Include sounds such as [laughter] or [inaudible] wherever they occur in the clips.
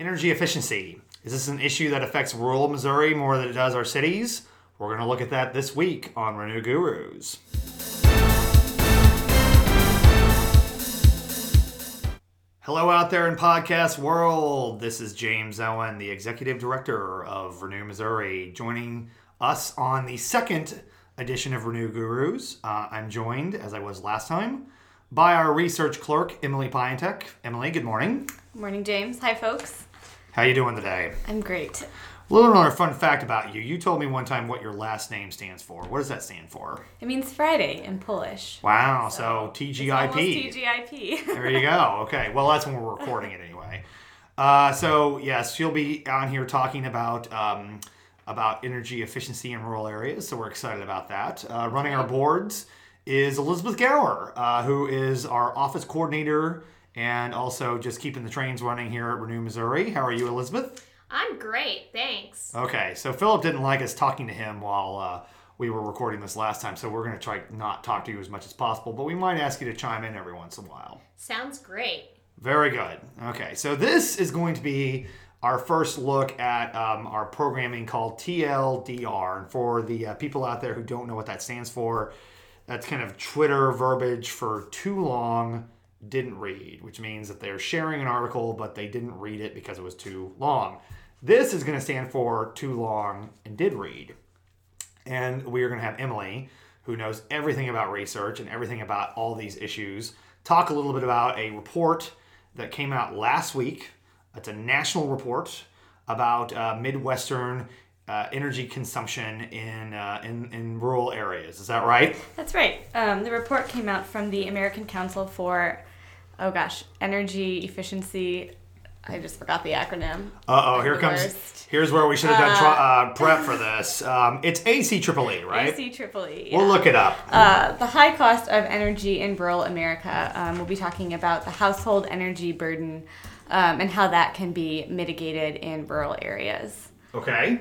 Energy efficiency. Is this an issue that affects rural Missouri more than it does our cities? We're going to look at that this week on Renew Gurus. Hello, out there in podcast world. This is James Owen, the executive director of Renew Missouri, joining us on the second edition of Renew Gurus. Uh, I'm joined, as I was last time, by our research clerk, Emily Piantek. Emily, good morning. Morning, James. Hi, folks. How you doing today? I'm great. A little another fun fact about you. You told me one time what your last name stands for. What does that stand for? It means Friday in Polish. Wow, so, so TGIP. TGIP. [laughs] there you go. Okay, well, that's when we're recording it anyway. Uh, so, yes, she'll be on here talking about. Um, about energy efficiency in rural areas, so we're excited about that. Uh, running our boards is Elizabeth Gower, uh, who is our office coordinator and also just keeping the trains running here at Renew Missouri. How are you, Elizabeth? I'm great, thanks. Okay, so Philip didn't like us talking to him while uh, we were recording this last time, so we're going to try not talk to you as much as possible, but we might ask you to chime in every once in a while. Sounds great. Very good. Okay, so this is going to be our first look at um, our programming called TLDR. And for the uh, people out there who don't know what that stands for, that's kind of Twitter verbiage for too long didn't read, which means that they're sharing an article, but they didn't read it because it was too long. This is going to stand for too long and did read. And we are going to have Emily, who knows everything about research and everything about all these issues, talk a little bit about a report that came out last week. It's a national report about uh, Midwestern uh, energy consumption in, uh, in, in rural areas. Is that right? That's right. Um, the report came out from the American Council for oh gosh, energy efficiency. I just forgot the acronym. Uh oh, here comes. Worst. Here's where we should have done tra- uh, uh, prep for this. Um, it's ACEEE, [laughs] right? ACEEE. Yeah. We'll look it up. Uh, the high cost of energy in rural America. Um, we'll be talking about the household energy burden um, and how that can be mitigated in rural areas. Okay.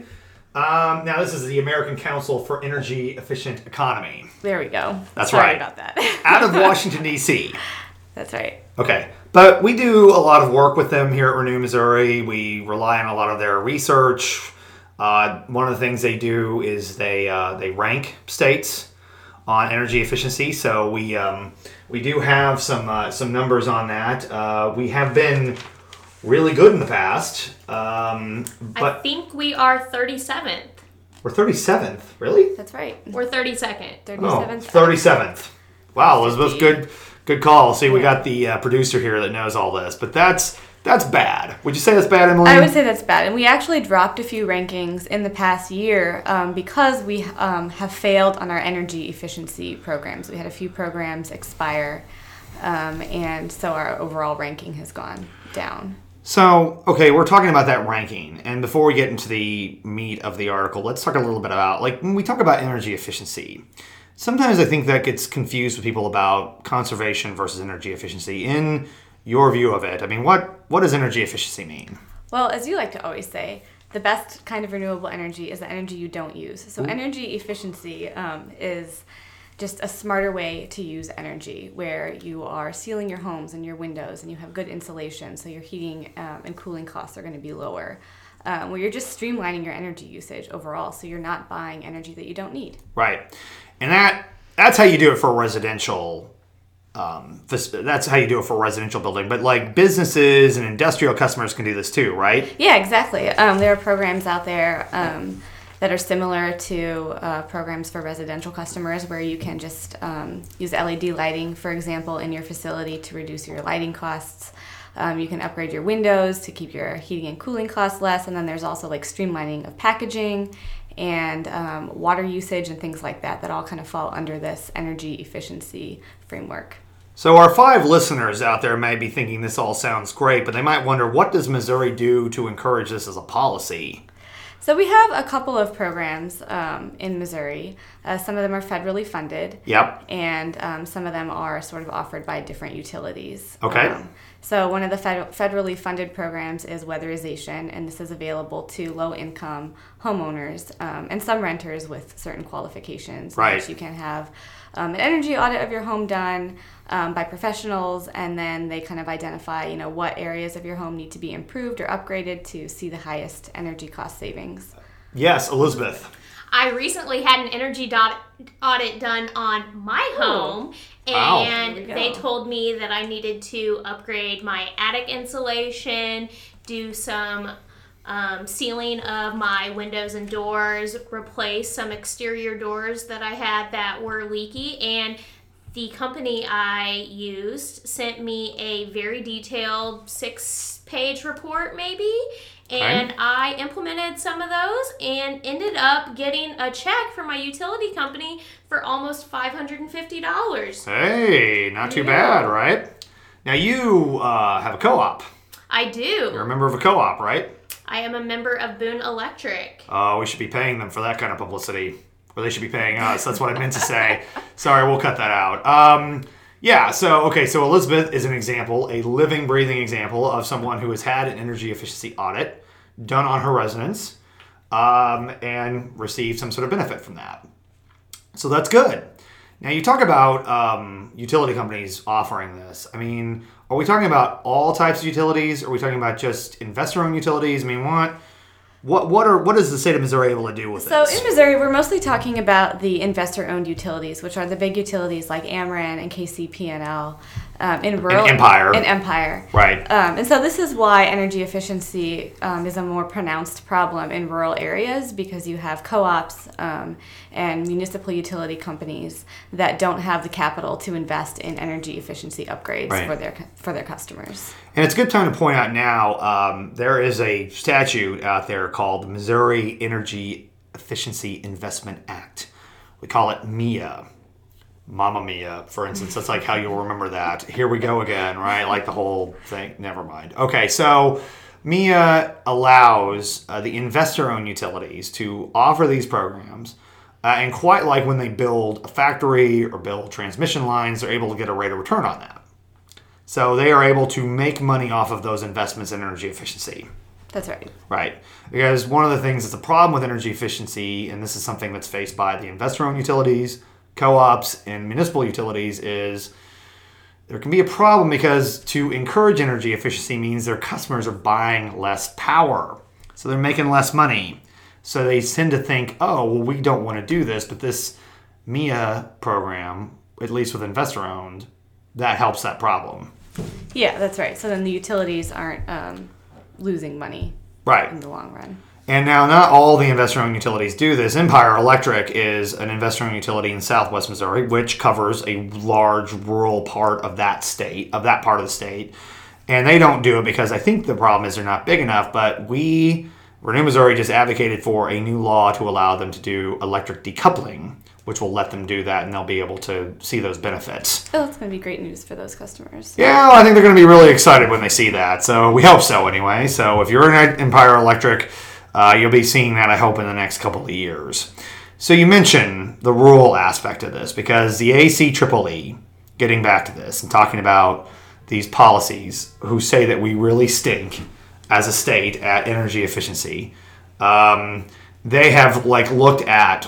Um, now, this is the American Council for Energy Efficient Economy. There we go. That's Sorry right. about that. Out of [laughs] Washington, D.C. That's right. Okay. But we do a lot of work with them here at Renew Missouri. We rely on a lot of their research. Uh, one of the things they do is they uh, they rank states on energy efficiency. So we um, we do have some uh, some numbers on that. Uh, we have been really good in the past, um, but I think we are thirty seventh. We're thirty seventh. Really? That's right. We're thirty second. Thirty seventh. Oh, 37th. Wow, Elizabeth, good Good call. See, we got the uh, producer here that knows all this, but that's that's bad. Would you say that's bad, Emily? I would say that's bad, and we actually dropped a few rankings in the past year um, because we um, have failed on our energy efficiency programs. We had a few programs expire, um, and so our overall ranking has gone down. So, okay, we're talking about that ranking. And before we get into the meat of the article, let's talk a little bit about like when we talk about energy efficiency sometimes I think that gets confused with people about conservation versus energy efficiency. In your view of it, I mean, what what does energy efficiency mean? Well, as you like to always say, the best kind of renewable energy is the energy you don't use. So, Ooh. energy efficiency um, is just a smarter way to use energy where you are sealing your homes and your windows and you have good insulation, so your heating um, and cooling costs are going to be lower. Um, where you're just streamlining your energy usage overall, so you're not buying energy that you don't need. Right and that that's how you do it for residential. Um, that's how you do it for residential building, but like businesses and industrial customers can do this too, right? Yeah, exactly. Um, there are programs out there um, that are similar to uh, programs for residential customers where you can just um, use LED lighting, for example, in your facility to reduce your lighting costs. Um, you can upgrade your windows to keep your heating and cooling costs less. And then there's also like streamlining of packaging and um, water usage and things like that that all kind of fall under this energy efficiency framework. So our five listeners out there may be thinking this all sounds great, but they might wonder what does Missouri do to encourage this as a policy? So we have a couple of programs um, in Missouri. Uh, some of them are federally funded. Yep. And um, some of them are sort of offered by different utilities. Okay. Um, so one of the fed- federally funded programs is weatherization, and this is available to low-income homeowners um, and some renters with certain qualifications. Right. which you can have um, an energy audit of your home done um, by professionals, and then they kind of identify, you know, what areas of your home need to be improved or upgraded to see the highest energy cost savings. Yes, Elizabeth. I recently had an energy dot audit done on my home, Wow. and There they told me that I needed to upgrade my attic insulation, do some um, sealing of my windows and doors, replace some exterior doors that I had that were leaky, and the company I used sent me a very detailed six page report, maybe. And I implemented some of those and ended up getting a check from my utility company for almost $550. Hey, not too bad, right? Now you uh, have a co-op. I do. You're a member of a co-op, right? I am a member of Boone Electric. Uh, we should be paying them for that kind of publicity, or they should be paying us. That's what I meant to say. Sorry, we'll cut that out. Um, yeah. So okay. So Elizabeth is an example, a living, breathing example of someone who has had an energy efficiency audit done on her residence, um, and received some sort of benefit from that. So that's good. Now you talk about um, utility companies offering this. I mean, are we talking about all types of utilities? Are we talking about just investor-owned utilities? I mean, what, what, what are what is the state of Missouri able to do with So this? in Missouri, we're mostly talking about the investor-owned utilities, which are the big utilities like Ameren and KCP&L. Um, in rural Empire. In Empire. right. Um, and so this is why energy efficiency um, is a more pronounced problem in rural areas because you have co-ops um, and municipal utility companies that don't have the capital to invest in energy efficiency upgrades Right. for their for their customers. And it's a good time to point out now um, there is a statute out there called the Missouri Energy Efficiency Investment Act. We call it MEEIA. Mamma Mia, for instance. That's like how you'll remember that. Here we go again, right? Like the whole thing. Never mind. Okay, so MEEIA allows uh, the investor owned utilities to offer these programs. Uh, and quite like when they build a factory or build transmission lines, they're able to get a rate of return on that. So they are able to make money off of those investments in energy efficiency. That's right. Right. Because one of the things that's a problem with energy efficiency, and this is something that's faced by the investor owned utilities, co ops, and municipal utilities, is there can be a problem because to encourage energy efficiency means their customers are buying less power. So they're making less money. So they tend to think, oh, well, we don't want to do this, but this MEEIA program, at least with investor owned, that helps that problem. Yeah, that's right. So then the utilities aren't um, losing money Right. in the long run. And now, not all the investor-owned utilities do this. Empire Electric is an investor-owned utility in Southwest Missouri, which covers a large rural part of that state, of that part of the state. And they don't do it because I think the problem is they're not big enough. But we, Renew Missouri, just advocated for a new law to allow them to do electric decoupling, which will let them do that, and they'll be able to see those benefits. Oh, that's going to be great news for those customers. Yeah, I think they're going to be really excited when they see that. So we hope so anyway. So if you're in Empire Electric, uh, you'll be seeing that, I hope, in the next couple of years. So you mentioned the rural aspect of this because the ACEEE, getting back to this and talking about these policies who say that we really stink as a state at energy efficiency, um, they have like looked at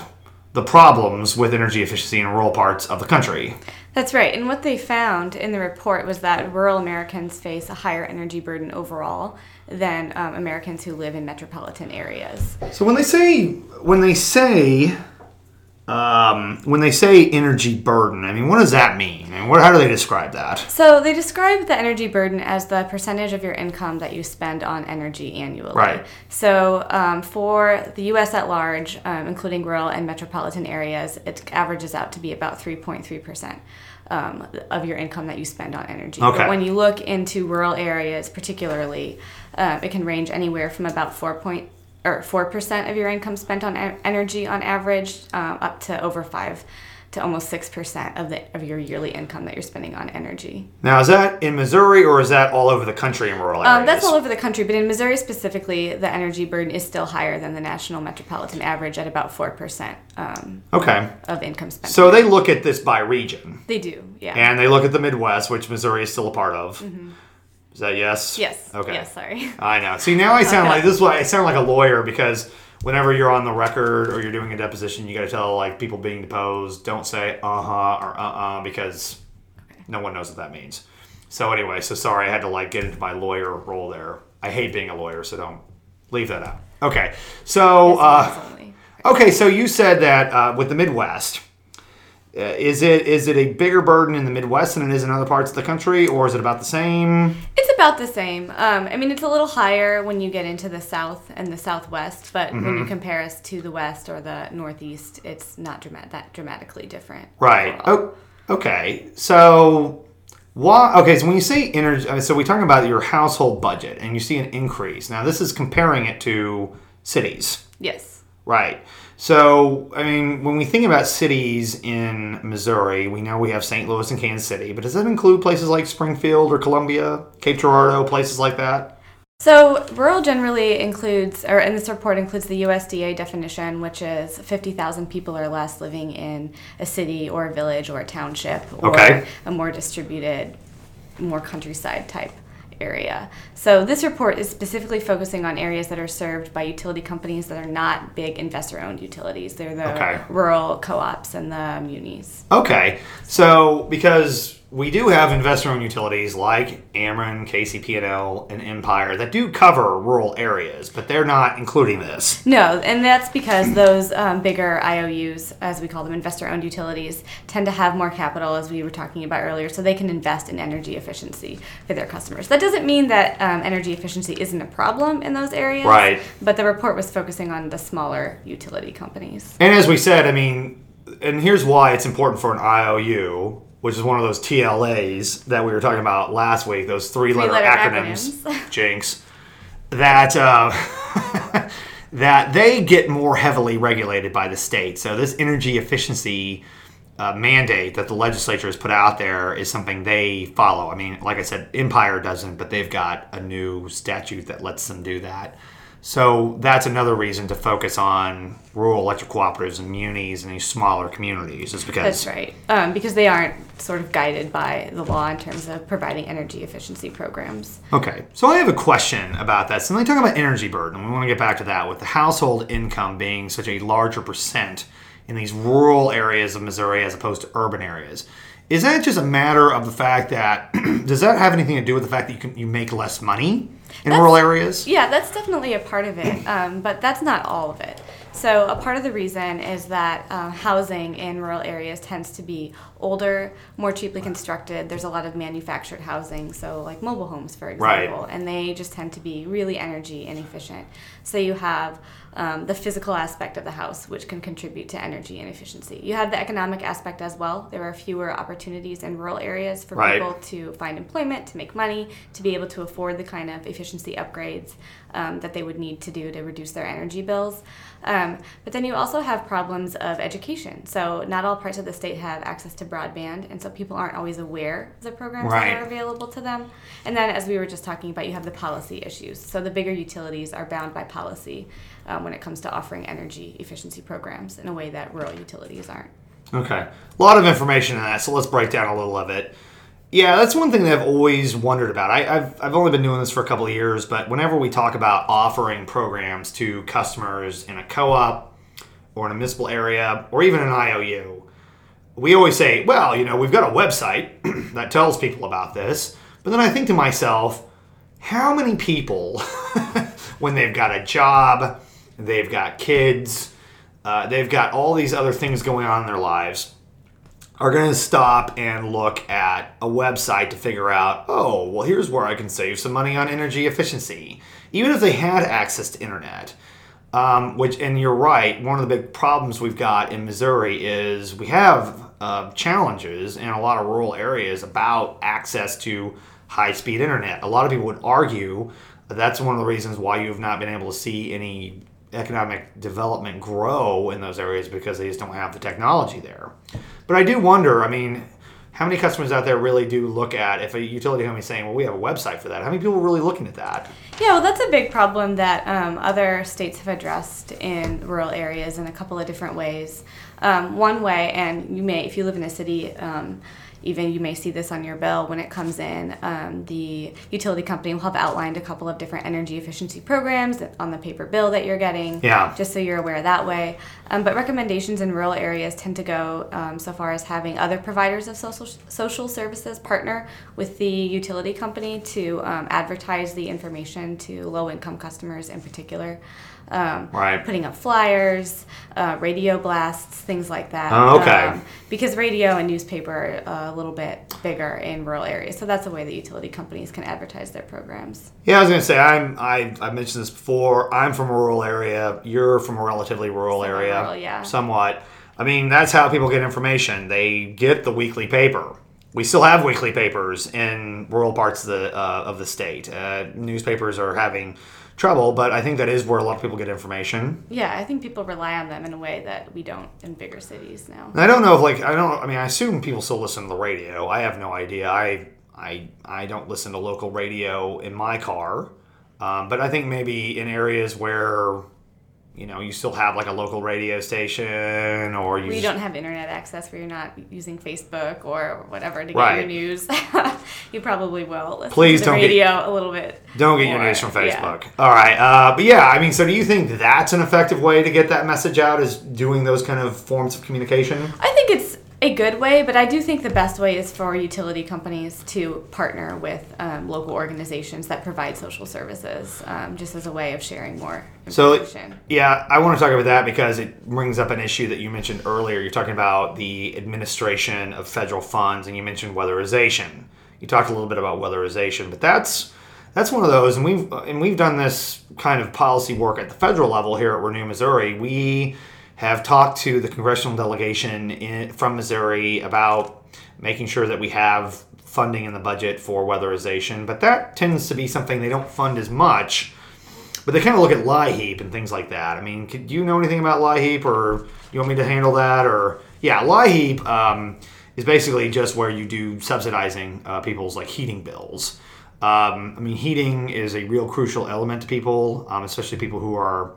the problems with energy efficiency in rural parts of the country. That's right. And what they found in the report was that rural Americans face a higher energy burden overall than um, Americans who live in metropolitan areas. So when they say when they say um, when they say energy burden, I mean, what does that mean, and what how do they describe that? So they describe the energy burden as the percentage of your income that you spend on energy annually. Right. So um, for the U.S. at large, um, including rural and metropolitan areas, it averages out to be about 3.3 percent. Um, of your income that you spend on energy. Okay. But when you look into rural areas, particularly, uh, it can range anywhere from about four point or four percent of your income spent on energy on average, um, up to over five to almost six percent of the of your yearly income that you're spending on energy. Now, is that in Missouri or is that all over the country in rural areas? Um, that's all over the country, but in Missouri specifically, the energy burden is still higher than the national metropolitan average at about four percent um, Okay. of income spent. So they look at this by region. they do, yeah. And they look at the Midwest, which Missouri is still a part of. Is that yes? Yes. Okay. Yes. Sorry. [laughs] I know. See, now I sound like this is why I sound like a lawyer because whenever you're on the record or you're doing a deposition, you got to tell like people being deposed, don't say uh huh or uh uh because no one knows what that means. So anyway, so sorry, I had to like get into my lawyer role there. I hate being a lawyer, so don't leave that out. Okay, so uh, Yes, only. okay, so you said that uh, with the Midwest. Uh, is it is it a bigger burden in the Midwest than it is in other parts of the country, or is it about the same? It's about the same. Um, I mean, it's a little higher when you get into the south and the southwest, but when Mm-hmm. you compare us to the west or the northeast, it's not dramatic, that dramatically different. Right. overall. Oh, okay. So, why? Okay. So when you say energy, uh, so we're talking about your household budget, and you see an increase. Now, this is comparing it to cities, Yes. right? So, I mean, when we think about cities in Missouri, we know we have St. Louis and Kansas City, but does that include places like Springfield or Columbia, Cape Girardeau, places like that? So, rural generally includes, or in this report includes the USDA definition, which is 50,000 people or less living in a city or a village or a township or Okay. a more distributed, more countryside type area. So, this report is specifically focusing on areas that are served by utility companies that are not big investor owned utilities. They're the Okay. rural co ops and the munis. Okay, so because we do have investor-owned utilities like Ameren, KCP&L, and Empire that do cover rural areas, but they're not including this. No, and that's because those um, bigger IOUs, as we call them, investor owned utilities, tend to have more capital, as we were talking about earlier, so they can invest in energy efficiency for their customers. That doesn't mean that um, energy efficiency isn't a problem in those areas. Right. But the report was focusing on the smaller utility companies. And as we said, I mean, and here's why it's important for an IOU, which is one of those TLAs that we were talking about last week, those three-letter Three-letter acronyms, acronyms. [laughs] jinx, that uh, [laughs] that they get more heavily regulated by the state. So this energy efficiency uh, mandate that the legislature has put out there is something they follow. I mean, like I said, Empire doesn't, but they've got a new statute that lets them do that. So that's another reason to focus on rural electric cooperatives and munis and these smaller communities, is because That's right. Um, because they aren't sort of guided by the law in terms of providing energy efficiency programs. Okay, so I have a question about that. So they talk about energy burden, we want to get back to that with the household income being such a larger percent in these rural areas of Missouri as opposed to urban areas. Is that just a matter of the fact that [clears throat] does that have anything to do with the fact that you can you make less money in rural areas? Yeah, that's definitely a part of it, um, but that's not all of it. So, a part of the reason is that uh, housing in rural areas tends to be older, more cheaply constructed. There's a lot of manufactured housing, so like mobile homes, for Right. example, and they just tend to be really energy inefficient. So, you have um, the physical aspect of the house, which can contribute to energy inefficiency. You have the economic aspect as well. There are fewer opportunities in rural areas for Right. people to find employment, to make money, to be able to afford the kind of efficiency upgrades um, that they would need to do to reduce their energy bills. Um, but then you also have problems of education. So, not all parts of the state have access to broadband, and so people aren't always aware of the programs Right. that are available to them. And then, as we were just talking about, you have the policy issues. So, the bigger utilities are bound by policy um, when it comes to offering energy efficiency programs in a way that rural utilities aren't. Okay. A lot of information in that, so let's break down a little of it. Yeah, that's one thing that I've always wondered about. I, I've, I've only been doing this for a couple of years, but whenever we talk about offering programs to customers in a co op or in a municipal area or even an IOU, we always say, well, you know, we've got a website [clears throat] that tells people about this. But then I think to myself, how many people, [laughs] when they've got a job, they've got kids, uh, they've got all these other things going on in their lives, are going to stop and look at a website to figure out, oh, well, here's where I can save some money on energy efficiency, even if they had access to internet. Um, which, and you're right, one of the big problems we've got in Missouri is we have uh, challenges in a lot of rural areas about access to high speed internet. A lot of people would argue that that's one of the reasons why you've not been able to see any economic development grow in those areas because they just don't have the technology there. But I do wonder. I mean, how many customers out there really do look at if a utility company is saying, "Well, we have a website for that"? How many people are really looking at that? Yeah, well, that's a big problem that um, other states have addressed in rural areas in a couple of different ways. Um, one way, and you may, if you live in a city, um, even you may see this on your bill when it comes in. Um, the utility company will have outlined a couple of different energy efficiency programs on the paper bill that you're getting. Yeah. Just so you're aware that way. Um, but recommendations in rural areas tend to go um, so far as having other providers of social social services partner with the utility company to um, advertise the information to low income customers in particular. Um, Right. Putting up flyers, uh, radio blasts, things like that. Oh, okay. Um, because radio and newspaper are a little bit bigger in rural areas, so that's a way that utility companies can advertise their programs. Yeah, I was gonna say I'm I I mentioned this before. I'm from a rural area. You're from a relatively rural Somewhat area, rural, yeah. somewhat. I mean, that's how people get information. They get the weekly paper. We still have weekly papers in rural parts of the uh, of the state. Uh, newspapers are having trouble, but I think that is where a lot of people get information. Yeah, I think people rely on them in a way that we don't in bigger cities now. And I don't know if like I don't. I mean, I assume people still listen to the radio. I have no idea. I I I don't listen to local radio in my car, um, but I think maybe in areas where you know you still have like a local radio station or you just- don't have internet access, where you're not using Facebook or whatever to get Right. your news, [laughs] you probably will listen Please to the don't get- radio a little bit. Don't get your news from Yeah. Facebook. All right, uh, but yeah, I mean, so do you think that's an effective way to get that message out? Is doing those kind of forms of communication? I think it's a good way, but I do think the best way is for utility companies to partner with um, local organizations that provide social services, um, just as a way of sharing more So, yeah, I want to talk about that because it brings up an issue that you mentioned earlier. You're talking about the administration of federal funds, and you mentioned weatherization. You talked a little bit about weatherization, but that's that's one of those, and we've and we've done this kind of policy work at the federal level here at Renew Missouri. We have talked to the congressional delegation in, from Missouri about making sure that we have funding in the budget for weatherization, but that tends to be something they don't fund as much. But they kind of look at LIHEAP and things like that. I mean, could, do you know anything about LIHEAP, or you want me to handle that? Or yeah, LIHEAP um, is basically just where you do subsidizing uh, people's like heating bills. Um, I mean, heating is a real crucial element to people, um, especially people who are,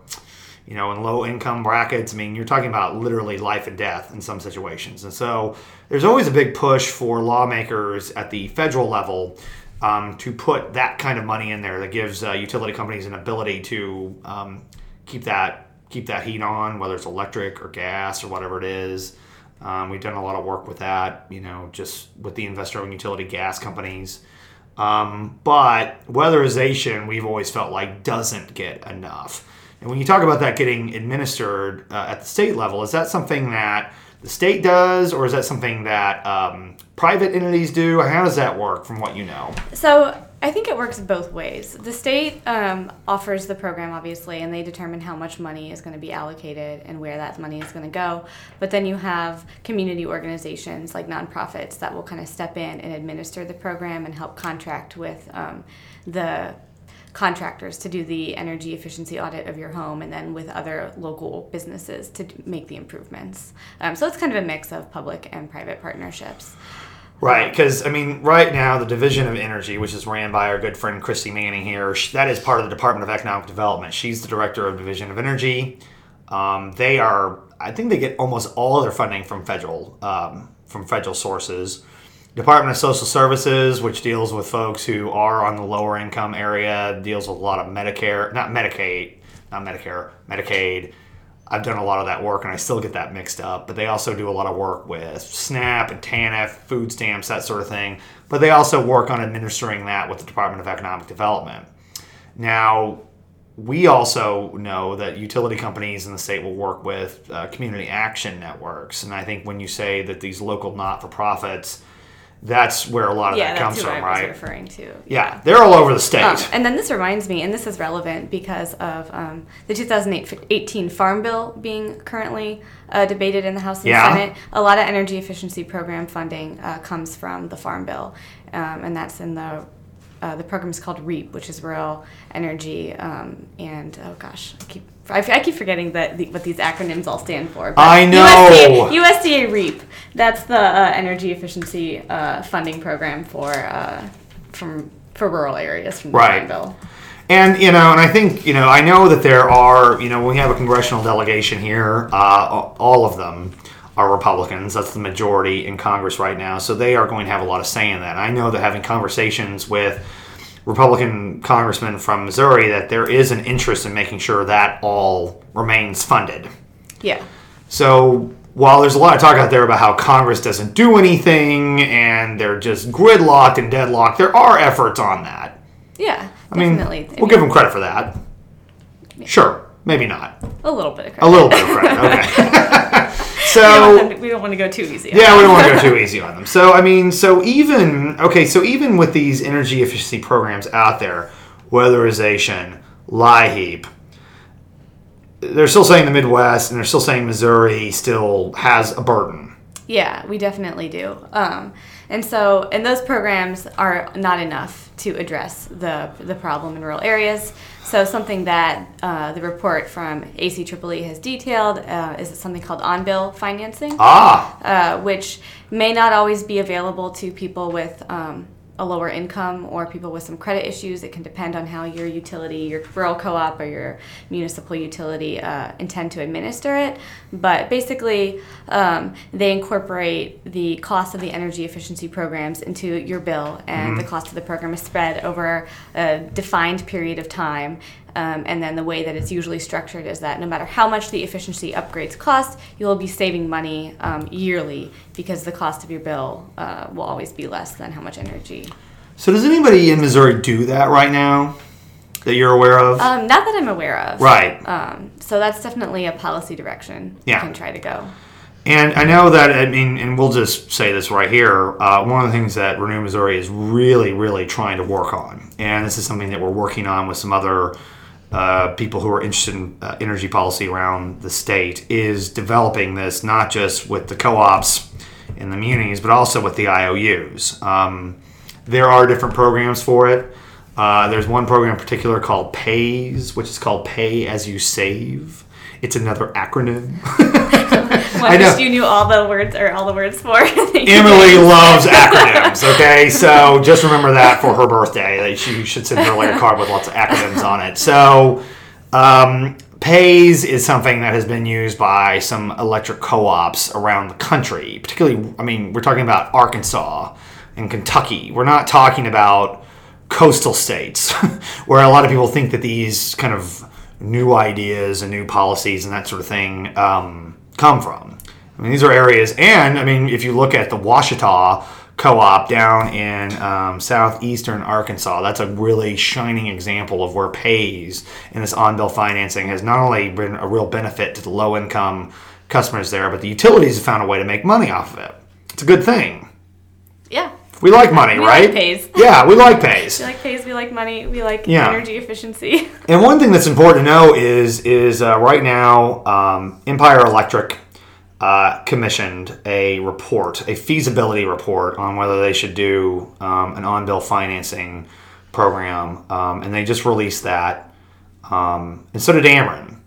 you know, in low income brackets. I mean, you're talking about literally life and death in some situations. And so there's always a big push for lawmakers at the federal level um, to put that kind of money in there that gives uh, utility companies an ability to um, keep that keep that heat on, whether it's electric or gas or whatever it is. Um, we've done a lot of work with that, you know, just with the investor-owned utility gas companies. Um, but weatherization, we've always felt like doesn't get enough. And when you talk about that getting administered uh, at the state level, is that something that the state does, or is that something that um, private entities do? How does that work, from what you know? So I think it works both ways. The state um, offers the program, obviously, and they determine how much money is going to be allocated and where that money is going to go. But then you have community organizations like nonprofits that will kind of step in and administer the program and help contract with um, the contractors to do the energy efficiency audit of your home and then with other local businesses to make the improvements. Um, so it's kind of a mix of public and private partnerships. Right, because I mean, right now the Division of Energy, which is ran by our good friend Kristy Manning here, that is part of the Department of Economic Development. She's the director of Division of Energy. Um, they are, I think, they get almost all their funding from federal um, from federal sources. Department of Social Services, which deals with folks who are on the lower income area, deals with a lot of Medicare, not Medicaid, not Medicare, Medicaid. I've done a lot of that work and I still get that mixed up, but they also do a lot of work with SNAP and TANF, food stamps, that sort of thing. But they also work on administering that with the Department of Economic Development. Now, we also know that utility companies in the state will work with uh, community action networks. And I think when you say that these local not for profits, that's where a lot of yeah, that comes from, I was right? referring to. Yeah, they're all over the state. Um, and then this reminds me, and this is relevant because of um, the 2018 Farm Bill being currently uh, debated in the House and Yeah. Senate. A lot of energy efficiency program funding uh, comes from the Farm Bill, um, and that's in the uh, the program is called REAP, which is Rural Energy, um, and oh gosh, I keep I, I keep forgetting that the, what these acronyms all stand for. I know. USDA, USDA REAP. That's the uh, energy efficiency uh, funding program for uh, from for rural areas from the Right. Farm Bill. And you know, and I think you know, I know that there are you know, we have a congressional delegation here. Uh, all of them are Republicans. That's the majority in Congress right now. So they are going to have a lot of say in that. I know that having conversations with Republican congressman from Missouri, that there is an interest in making sure that all remains funded. Yeah. So while there's a lot of talk out there about how Congress doesn't do anything and they're just gridlocked and deadlocked, there are efforts on that. Yeah. I mean, definitely. I we'll give them credit for that. Sure, maybe not. a little bit of credit. A little bit of credit. Okay. [laughs] We don't, so to- we don't want to go too easy. yeah, we don't want to go too [laughs] easy on them. So I mean, so even okay, so even with these energy efficiency programs out there, weatherization, LIHEAP, they're still saying the Midwest and they're still saying Missouri still has a burden. Yeah, we definitely do. Um, and so, and those programs are not enough to address the the problem in rural areas. So, something that uh, the report from ACEEE has detailed uh, is something called on-bill financing, Ah, uh, which may not always be available to people with um, a lower income or people with some credit issues. It can depend on how your utility, your rural co-op or your municipal utility uh, intend to administer it. But basically, um, they incorporate the cost of the energy efficiency programs into your bill, and the cost of the program is spread over a defined period of time. Um, and then the way that it's usually structured is that no matter how much the efficiency upgrades cost, you'll be saving money um, yearly because the cost of your bill uh, will always be less than how much energy. so does anybody in Missouri do that right now that you're aware of? Um, not that I'm aware of. right. Um, so that's definitely a policy direction Yeah. you can try to go. And I know that, I mean, and we'll just say this right here. Uh, one of the things that Renew Missouri is really, really trying to work on, and this is something that we're working on with some other uh, people who are interested in uh, energy policy around the state, is developing this not just with the co ops and the munis, but also with the IOUs. Um, there are different programs for it. Uh, there's one program in particular called PAYS, which is called Pay As You Save. It's another acronym. [laughs] I know. you knew all the words or all the words for. Emily loves acronyms. [laughs] Okay, so just remember that for her birthday. That she should send her like a card with lots of acronyms on it. So, um, PAYS is something that has been used by some electric co-ops around the country. Particularly, I mean, we're talking about Arkansas and Kentucky. We're not talking about coastal states [laughs] where a lot of people think that these kind of new ideas and new policies and that sort of thing um, come from. I mean, these are areas, and I mean, if you look at the Ouachita co-op down in um, southeastern Arkansas, that's a really shining example of where PAYS and this on-bill financing has not only been a real benefit to the low-income customers there, but the utilities have found a way to make money off of it. It's a good thing. yeah. We like money, We right? like pays. [laughs] Yeah, we like pays. We like pays. We like money. We like Yeah. energy efficiency. [laughs] And one thing that's important to know is is uh, right now um, Empire Electric uh, commissioned a report, a feasibility report on whether they should do um, an on-bill financing program, um, and they just released that. Um, and so did Ameren,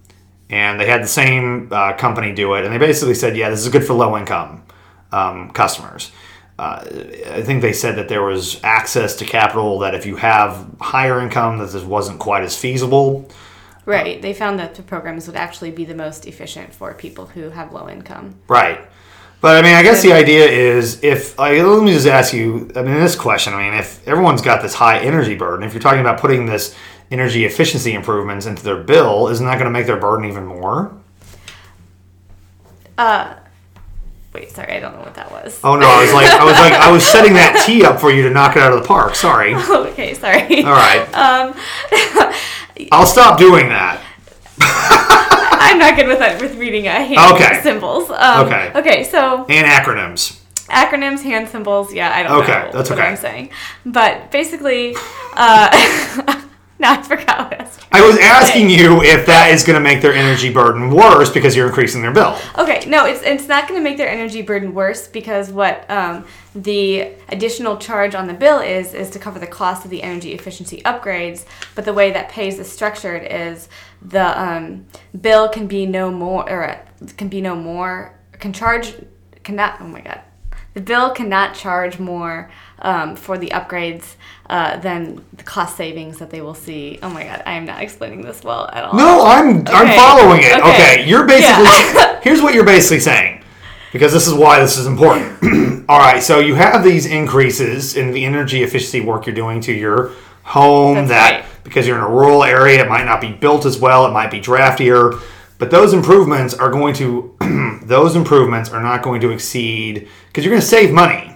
and they had the same uh, company do it, and they basically said, yeah, this is good for low-income um, customers. Uh, I think they said that there was access to capital that if you have higher income, that this wasn't quite as feasible. right. They found that the programs would actually be the most efficient for people who have low income. Right. But I mean, I guess the idea is if like, let me just ask you. I mean, this question. I mean, if everyone's got this high energy burden, if you're talking about putting this energy efficiency improvements into their bill, isn't that going to make their burden even more? Uh, wait, sorry, I don't know what that was. Oh no, I was like, I was like, I was setting that tee up for you to knock it out of the park. Sorry. All [laughs] okay, sorry. All right. Um, [laughs] I'll stop doing that. [laughs] I'm not good with that with reading uh, hand Okay. symbols. Um, Okay. Okay, so And acronyms. acronyms, hand symbols. Yeah, I don't Okay, know that's what okay. I'm saying, but basically, uh, [laughs] now I forgot what I was I was asking you if that is going to make their energy burden worse because you're increasing their bill. Okay, no, it's it's not going to make their energy burden worse because what um, the additional charge on the bill is is to cover the cost of the energy efficiency upgrades. But the way that PAYS is structured is the um, bill can be no more or can be no more can charge cannot. Oh my god, the bill cannot charge more um, for the upgrades uh, than the cost savings that they will see. Oh my god, I am not explaining this well at all. No, I'm I'm following it. Okay, Okay. you're basically Yeah. [laughs] here's what you're basically saying because this is why this is important. [clears throat] All right, so you have these increases in the energy efficiency work you're doing to your home That's that right. because you're in a rural area it might not be built as well, it might be draftier, but those improvements are going to [clears throat] those improvements are not going to exceed because you're going to save money.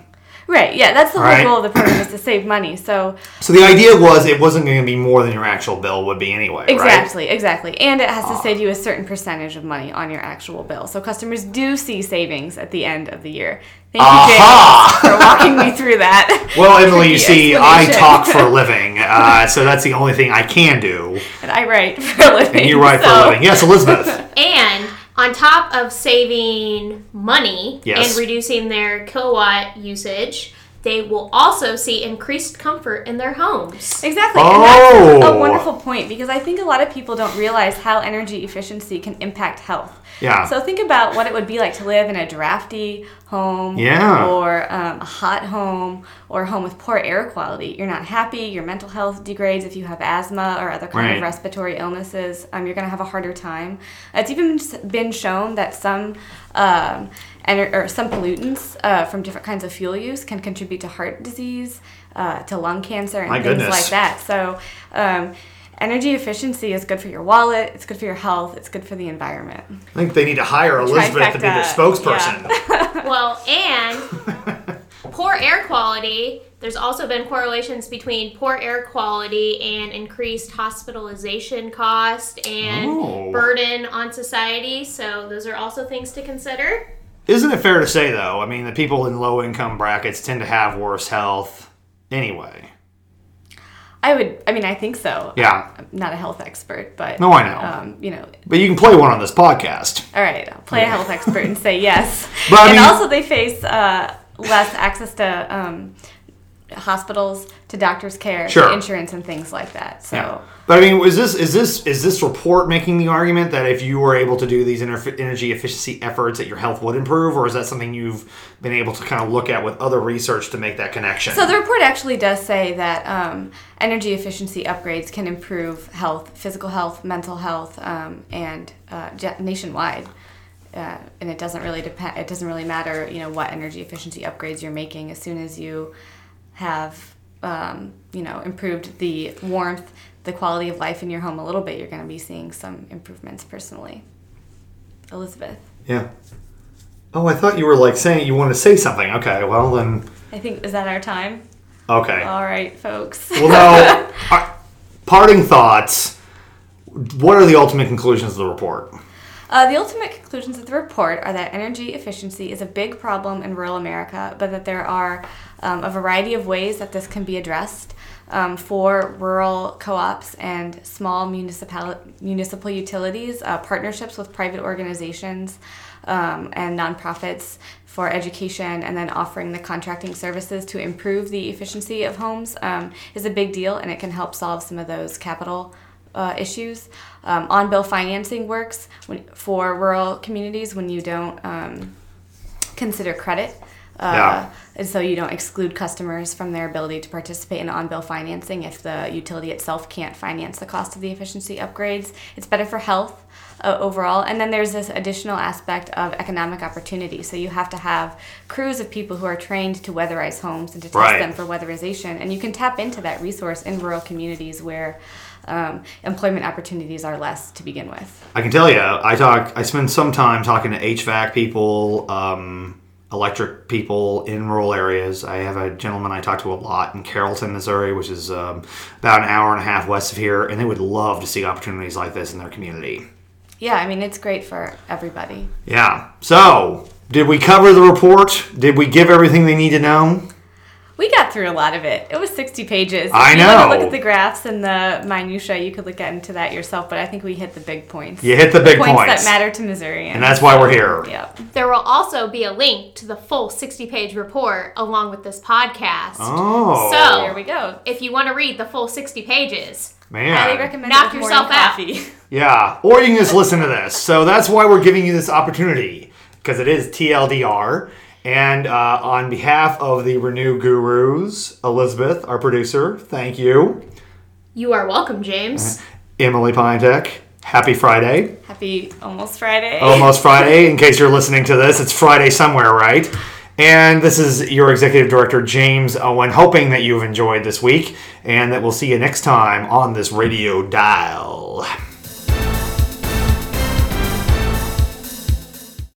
Right, yeah, that's the whole Right. goal of the program is to save money. So So the idea was it wasn't going to be more than your actual bill would be anyway, right? exactly, exactly, and it has to save you a certain percentage of money on your actual bill. So customers do see savings at the end of the year. Thank Aha! you, James, for walking me through that. [laughs] Well, Emily, you see, I talk for a [laughs] living, uh, so that's the only thing I can do. and I write for a living. And you write for a living. Yes, Elizabeth. [laughs] And on top of saving money Yes. and reducing their kilowatt usage, they will also see increased comfort in their homes. Exactly. And that's Oh. a wonderful point because I think a lot of people don't realize how energy efficiency can impact health. Yeah. So think about what it would be like to live in a drafty home Yeah. or um, a hot home or a home with poor air quality. You're not happy, your mental health degrades if you have asthma or other kind Right. of respiratory illnesses. Um, you're going to have a harder time. It's even been shown that some um, ener- or some pollutants uh, from different kinds of fuel use can contribute to heart disease, uh, to lung cancer, and My things goodness. like that. So, um, energy efficiency is good for your wallet. It's good for your health. It's good for the environment. I think they need to hire Elizabeth to be their Trifecta, spokesperson. [laughs] Well, and [laughs] poor air quality, there's also been correlations between poor air quality and increased hospitalization cost and Oh. burden on society. So, those are also things to consider. Isn't it fair to say, though? I mean, the people in low income brackets tend to have worse health anyway. I would. I mean, I think so. Yeah. I'm not a health expert, but No, I know. Um, you know, But you can play one on this podcast. all right. I'll play a health expert and say yes. But I and mean- also, they face uh, less access to um, hospitals, to doctors' care, Sure. to insurance, and things like that. So. Yeah. But I mean, is this is this is this report making the argument that if you were able to do these ener- energy efficiency efforts, that your health would improve, or is that something you've been able to kind of look at with other research to make that connection? So the report actually does say that um, energy efficiency upgrades can improve health, physical health, mental health, um, and uh, nationwide. Uh, and it doesn't really depend. It doesn't really matter, you know, what energy efficiency upgrades you're making. As soon as you have, um, you know, improved the warmth, the quality of life in your home a little bit, you're going to be seeing some improvements personally. Elizabeth, yeah. Oh, I thought you were like saying you want to say something. Okay, well then, I think is that our time. okay. All right, folks. Well, now, [laughs] parting thoughts. What are the ultimate conclusions of the report? Uh, the ultimate conclusions of the report are that energy efficiency is a big problem in rural America, but that there are um, a variety of ways that this can be addressed um, for rural co ops and small municipal, municipal utilities, uh, partnerships with private organizations um, and nonprofits for education, and then offering the contracting services to improve the efficiency of homes um, is a big deal, and it can help solve some of those capital uh, issues. Um, on bill financing works when, for rural communities when you don't um, consider credit. Uh, Yeah. And so you don't exclude customers from their ability to participate in on bill financing if the utility itself can't finance the cost of the efficiency upgrades. It's better for health uh, overall. And then there's this additional aspect of economic opportunity. So you have to have crews of people who are trained to weatherize homes and to test Right. them for weatherization. And you can tap into that resource in rural communities where um, employment opportunities are less to begin with. I can tell you, I talk. I spend some time talking to HVAC people, um, electric people in rural areas. I have a gentleman I talk to a lot in Carrollton, Missouri, which is um, about an hour and a half west of here, and they would love to see opportunities like this in their community. Yeah, I mean, it's great for everybody. Yeah. So, did we cover the report? Did we give everything they need to know? We got through a lot of it. It was 60 pages. If I you want to look at the graphs and the minutia, you could look at into that yourself, but I think we hit the big points. You hit the big points, points. that matter to Missourians. And that's why we're here. Yep. There will also be a link to the full 60 page report along with this podcast. Oh. So- There we go. If you want to read the full 60 pages, man, Highly recommend Knock it yourself out. [laughs] Yeah. Or you can just listen to this. So that's why we're giving you this opportunity because it is TLDR. And uh, on behalf of the Renew Gurus, Elizabeth, our producer, thank you. you are welcome, James. Emily Pinetek, happy Friday. Happy almost Friday. Almost Friday, in case you're listening to this. It's Friday somewhere, right? And this is your executive director, James Owen, hoping that you've enjoyed this week and that we'll see you next time on this radio dial.